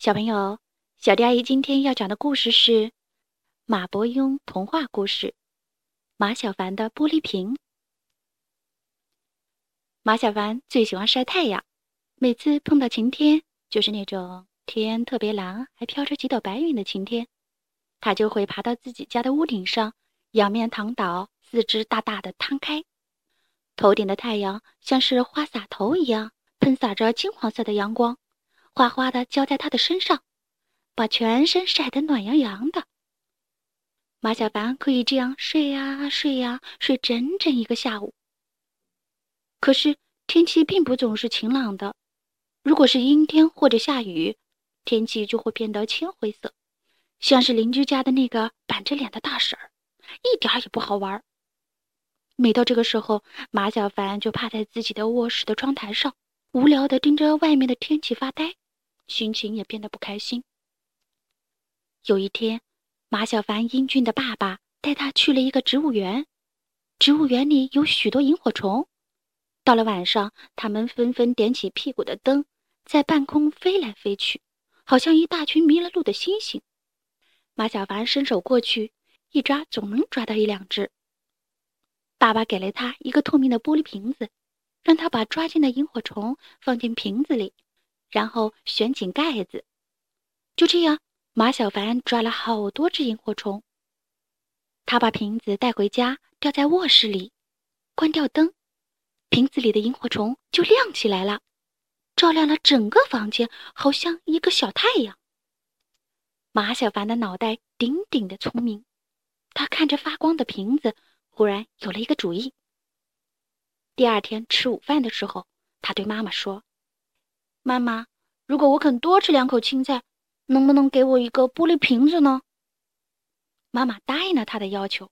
小朋友，小迪阿姨今天要讲的故事是《马伯庸童话故事》《马小凡的玻璃瓶》。马小凡最喜欢晒太阳，每次碰到晴天，就是那种天特别蓝，还飘着几朵白云的晴天，他就会爬到自己家的屋顶上，仰面躺倒，四肢大大的摊开，头顶的太阳像是花洒头一样，喷洒着金黄色的阳光。哗哗的浇在他的身上，把全身晒得暖洋洋的。马小凡可以这样睡呀睡呀睡整整一个下午。可是天气并不总是晴朗的，如果是阴天或者下雨，天气就会变得青灰色，像是邻居家的那个板着脸的大婶儿，一点也不好玩。每到这个时候，马小凡就趴在自己的卧室的窗台上，无聊的盯着外面的天气发呆。心情也变得不开心。有一天，马小凡英俊的爸爸带他去了一个植物园，植物园里有许多萤火虫。到了晚上，他们纷纷点起屁股的灯，在半空飞来飞去，好像一大群迷了路的星星。马小凡伸手过去一抓，总能抓到一两只。爸爸给了他一个透明的玻璃瓶子，让他把抓进的萤火虫放进瓶子里。然后旋紧盖子，就这样，马小凡抓了好多只萤火虫。他把瓶子带回家，吊在卧室里，关掉灯，瓶子里的萤火虫就亮起来了，照亮了整个房间，好像一个小太阳。马小凡的脑袋顶顶的聪明，他看着发光的瓶子，忽然有了一个主意。第二天吃午饭的时候，他对妈妈说。妈妈，如果我肯多吃两口青菜，能不能给我一个玻璃瓶子呢？妈妈答应了他的要求。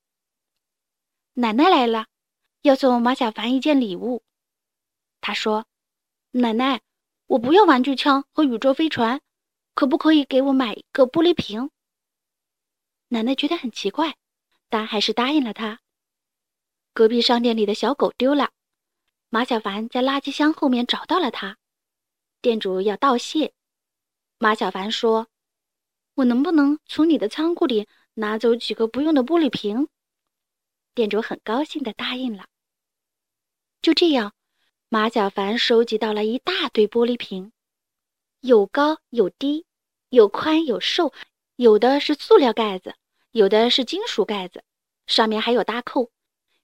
奶奶来了，要送马小凡一件礼物。他说：“奶奶，我不要玩具枪和宇宙飞船，可不可以给我买一个玻璃瓶？”奶奶觉得很奇怪，但还是答应了他。隔壁商店里的小狗丢了，马小凡在垃圾箱后面找到了它。店主要道谢，马小凡说：“我能不能从你的仓库里拿走几个不用的玻璃瓶？”店主很高兴的答应了。就这样，马小凡收集到了一大堆玻璃瓶，有高有低，有宽有瘦，有的是塑料盖子，有的是金属盖子，上面还有搭扣，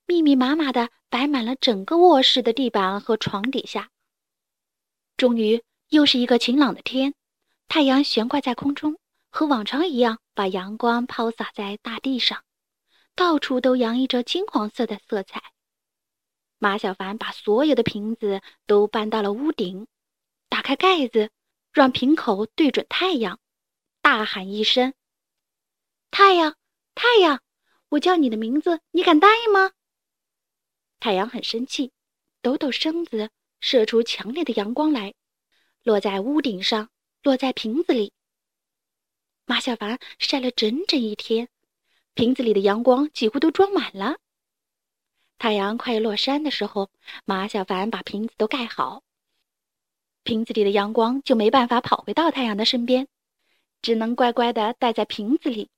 密密麻麻的摆满了整个卧室的地板和床底下。终于又是一个晴朗的天，太阳悬挂在空中，和往常一样，把阳光抛洒在大地上，到处都洋溢着金黄色的色彩。马小凡把所有的瓶子都搬到了屋顶，打开盖子，让瓶口对准太阳，大喊一声：“太阳，太阳，我叫你的名字，你敢答应吗？”太阳很生气，抖抖身子。射出强烈的阳光来，落在屋顶上，落在瓶子里。马小凡晒了整整一天，瓶子里的阳光几乎都装满了。太阳快要落山的时候，马小凡把瓶子都盖好，瓶子里的阳光就没办法跑回到太阳的身边，只能乖乖的待在瓶子里。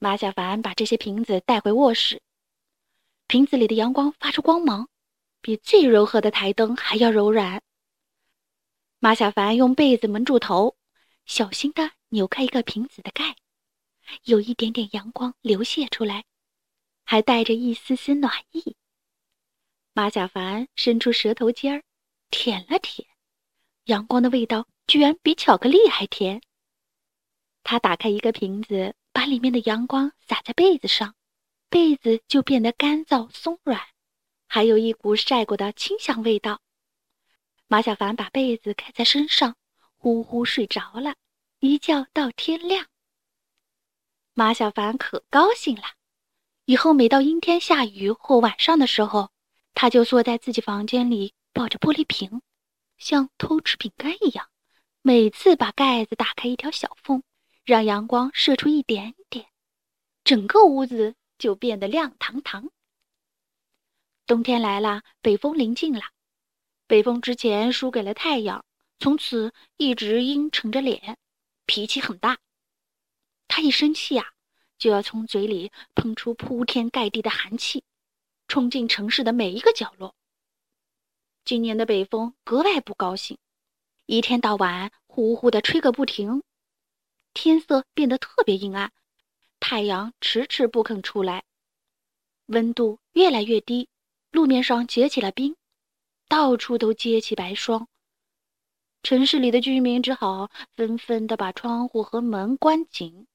马小凡把这些瓶子带回卧室，瓶子里的阳光发出光芒。比最柔和的台灯还要柔软。马小凡用被子蒙住头，小心地扭开一个瓶子的盖，有一点点阳光流泻出来，还带着一丝丝暖意。马小凡伸出舌头尖儿，舔了舔，阳光的味道居然比巧克力还甜。他打开一个瓶子，把里面的阳光洒在被子上，被子就变得干燥松软。还有一股晒过的清香味道。马小凡把被子盖在身上，呼呼睡着了，一觉到天亮。马小凡可高兴了，以后每到阴天、下雨或晚上的时候，他就坐在自己房间里，抱着玻璃瓶，像偷吃饼干一样，每次把盖子打开一条小缝，让阳光射出一点点，整个屋子就变得亮堂堂。冬天来了，北风临近了。北风之前输给了太阳，从此一直阴沉着脸，脾气很大。他一生气呀，就要从嘴里喷出铺天盖地的寒气，冲进城市的每一个角落。今年的北风格外不高兴，一天到晚呼呼的吹个不停，天色变得特别阴暗，太阳迟迟不肯出来，温度越来越低，路面上结起了冰，到处都结起白霜。城市里的居民只好纷纷的把窗户和门关紧，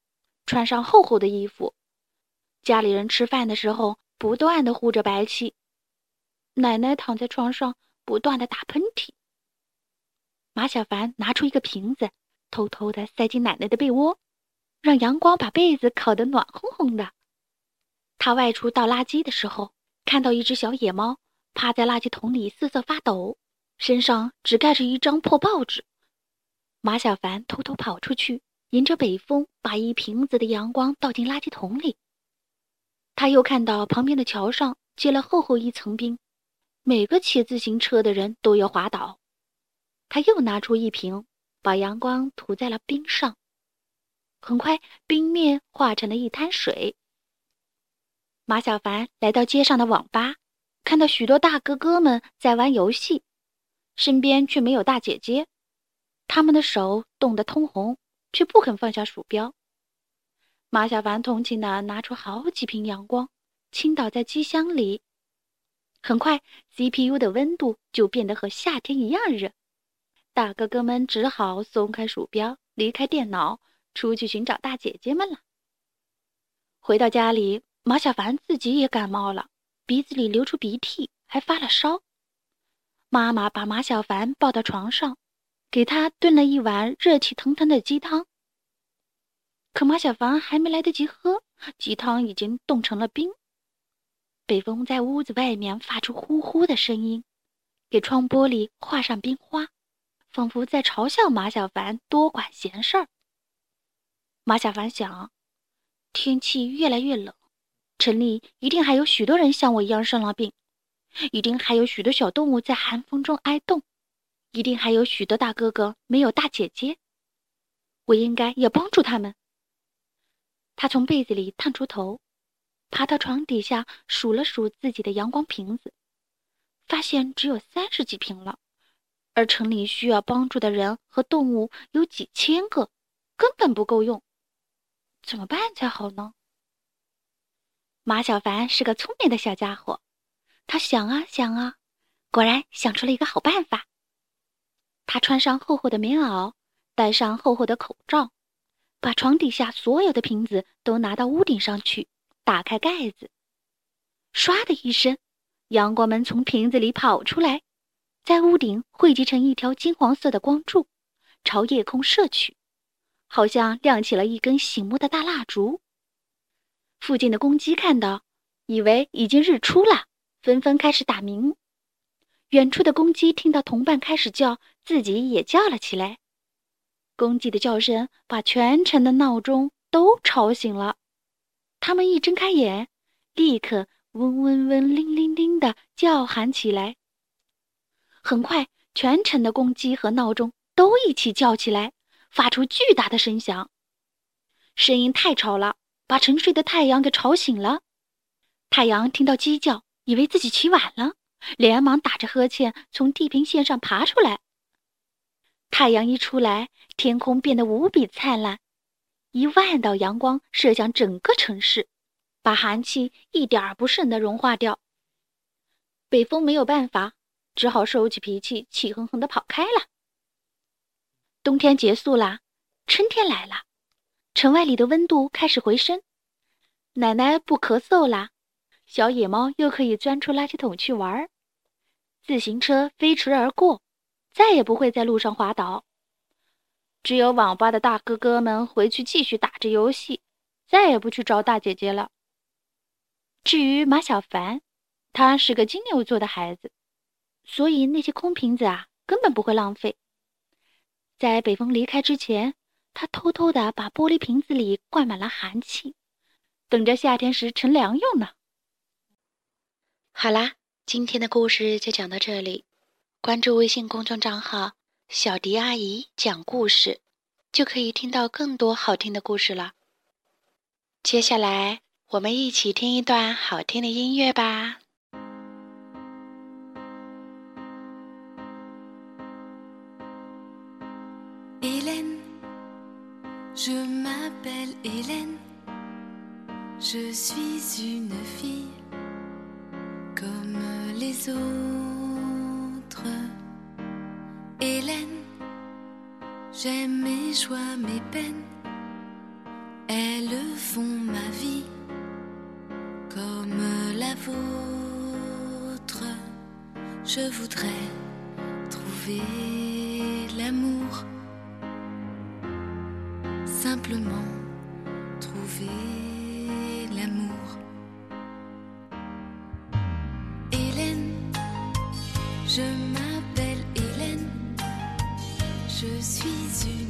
穿上厚厚的衣服。家里人吃饭的时候不断的呼着白气，奶奶躺在床上。不断的打喷嚏。马小凡拿出一个瓶子，偷偷的塞进奶奶的被窝，让阳光把被子烤得暖烘烘的。他外出倒垃圾的时候，看到一只小野猫趴在垃圾桶里瑟瑟发抖，身上只盖着一张破报纸。马小凡偷偷跑出去，迎着北风，把一瓶子的阳光倒进垃圾桶里。他又看到旁边的桥上结了厚厚一层冰。每个骑自行车的人都要滑倒。他又拿出一瓶，把阳光涂在了冰上。很快，冰面化成了一滩水。马小凡来到街上的网吧，看到许多大哥哥们在玩游戏，身边却没有大姐姐。他们的手冻得通红，却不肯放下鼠标。马小凡同情地拿出好几瓶阳光，倾倒在机箱里。很快，CPU 的温度就变得和夏天一样热。大哥哥们只好松开鼠标，离开电脑，出去寻找大姐姐们了。回到家里，马小凡自己也感冒了，鼻子里流出鼻涕，还发了烧。妈妈把马小凡抱到床上，给他炖了一碗热气腾腾的鸡汤。可马小凡还没来得及喝，鸡汤已经冻成了冰。北风在屋子外面发出呼呼的声音，给窗玻璃画上冰花，仿佛在嘲笑马小凡多管闲事儿。马小凡想，天气越来越冷，城里一定还有许多人像我一样生了病，一定还有许多小动物在寒风中挨冻，一定还有许多大哥哥没有大姐姐，我应该也帮助他们。他从被子里探出头。爬到床底下数了数自己的阳光瓶子，发现只有三十几瓶了，而城里需要帮助的人和动物有几千个，根本不够用，怎么办才好呢？马小凡是个聪明的小家伙，他想啊想啊，果然想出了一个好办法。他穿上厚厚的棉袄，戴上厚厚的口罩，把床底下所有的瓶子都拿到屋顶上去。打开盖子，唰的一声，阳光们从瓶子里跑出来，在屋顶汇集成一条金黄色的光柱，朝夜空射去，好像亮起了一根醒目的大蜡烛。附近的公鸡看到，以为已经日出了，纷纷开始打鸣。远处的公鸡听到同伴开始叫，自己也叫了起来。公鸡的叫声把全城的闹钟都吵醒了。他们一睁开眼，立刻嗡嗡嗡、铃铃铃的叫喊起来。很快，全城的公鸡和闹钟都一起叫起来，发出巨大的声响。声音太吵了，把沉睡的太阳给吵醒了。太阳听到鸡叫，以为自己起晚了，连忙打着呵欠从地平线上爬出来。太阳一出来，天空变得无比灿烂。一万道阳光射向整个城市，把寒气一点儿不剩的融化掉。北风没有办法，只好收起脾气，气哼哼的跑开了。冬天结束啦，春天来了，城外里的温度开始回升。奶奶不咳嗽啦，小野猫又可以钻出垃圾桶去玩儿。自行车飞驰而过，再也不会在路上滑倒。只有网吧的大哥哥们回去继续打着游戏，再也不去找大姐姐了。至于马小凡，他是个金牛座的孩子，所以那些空瓶子啊，根本不会浪费。在北风离开之前，他偷偷的把玻璃瓶子里灌满了寒气，等着夏天时乘凉用呢。好啦，今天的故事就讲到这里，关注微信公众账号。小迪阿姨讲故事，就可以听到更多好听的故事了。接下来，我们一起听一段好听的音乐吧。Je m'appelle Hélène, je suis une fille comme les autres. Hélène, j'aime mes joies, mes peines, elles font ma vie comme la vôtre. Je voudrais trouver l'amour simplement trouver l'amour. Hélène, je m'appelle Hélène, je suis une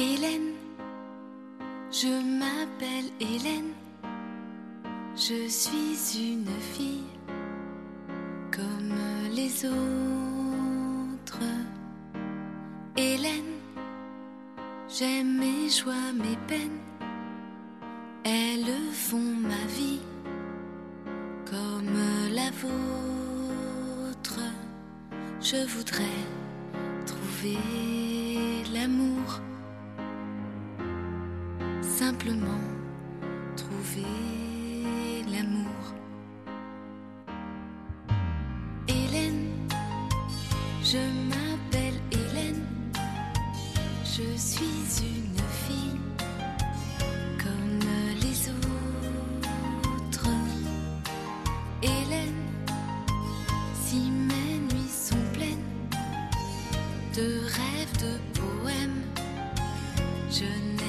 Hélène, je m'appelle Hélène, je suis une fille comme les autres. Hélène, j'aime mes joies, mes peines, elles font ma vie comme la vôtre. Je voudrais trouver l'amour trouver l'amour. Hélène, je m'appelle Hélène, je suis une fille comme les autres. Hélène, si mes nuits sont pleines de Je n'ai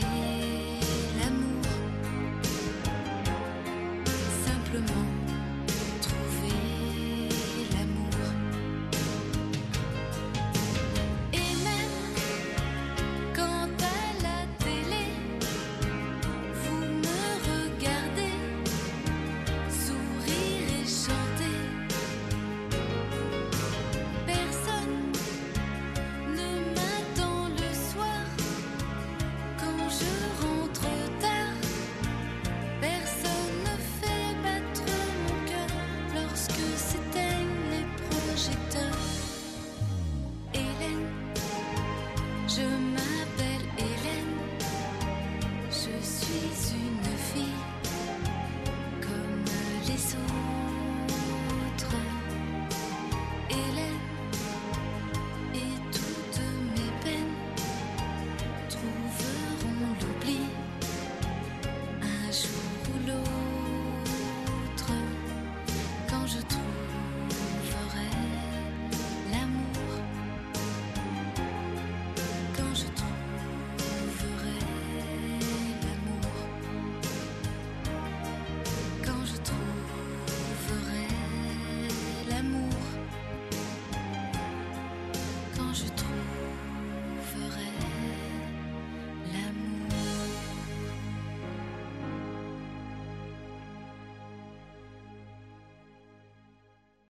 appear